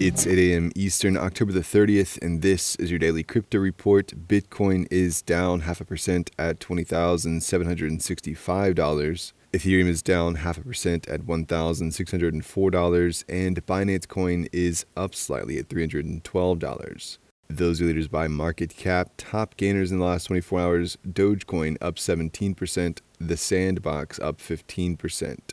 It's 8 a.m. Eastern, October the 30th, and this is your daily crypto report. Bitcoin is down half a percent at $20,765. Ethereum is down half a percent at $1,604, and Binance Coin is up slightly at $312. Those are leaders by market cap. Top gainers in the last 24 hours Dogecoin up 17%, The Sandbox up 15%.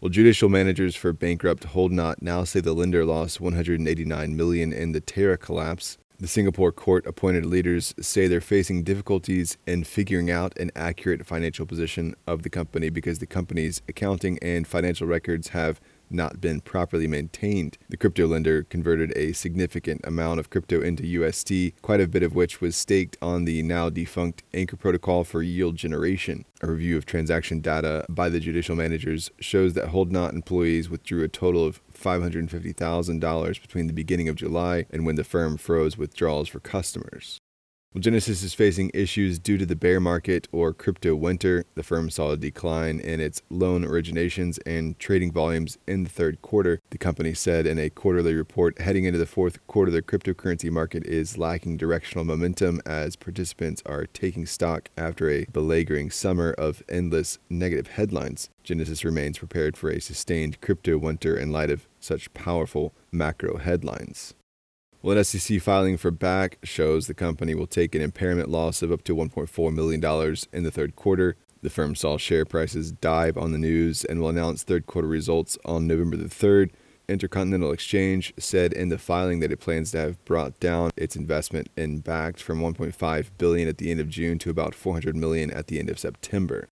Well, judicial managers for bankrupt Hodlnaut now say the lender lost 189 million in the Terra collapse. The Singapore court appointed leaders say they're facing difficulties in figuring out an accurate financial position of the company because the company's accounting and financial records have not been properly maintained. The crypto lender converted a significant amount of crypto into USD, quite a bit of which was staked on the now defunct Anchor protocol for yield generation. A review of transaction data by the judicial managers shows that Hodlnaut employees withdrew a total of $550,000 between the beginning of July and when the firm froze withdrawals for customers. Well, Genesis is facing issues due to the bear market or crypto winter. The firm saw a decline in its loan originations and trading volumes in the third quarter. The company said in a quarterly report heading into the fourth quarter, the cryptocurrency market is lacking directional momentum as participants are taking stock after a belaboring summer of endless negative headlines. Genesis remains prepared for a sustained crypto winter in light of such powerful macro headlines. Well, an SEC filing for Bakkt shows the company will take an impairment loss of up to $1.4 million in the third quarter. The firm saw share prices dive on the news and will announce third quarter results on November the 3rd. Intercontinental Exchange said in the filing that it plans to have brought down its investment in Bakkt from 1.5 billion at the end of June to about 400 million at the end of September.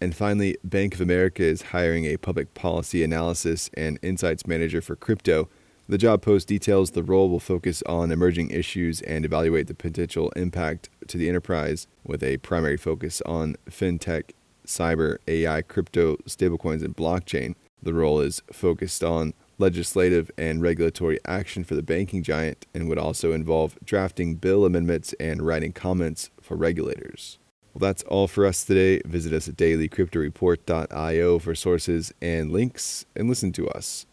And finally, Bank of America is hiring a public policy analysis and insights manager for crypto the job post details the role will focus on emerging issues and evaluate the potential impact to the enterprise with a primary focus on fintech, cyber, AI, crypto, stablecoins, and blockchain. The role is focused on legislative and regulatory action for the banking giant and would also involve drafting bill amendments and writing comments for regulators. Well, that's all for us today. Visit us at dailycryptoreport.io for sources and links and listen to us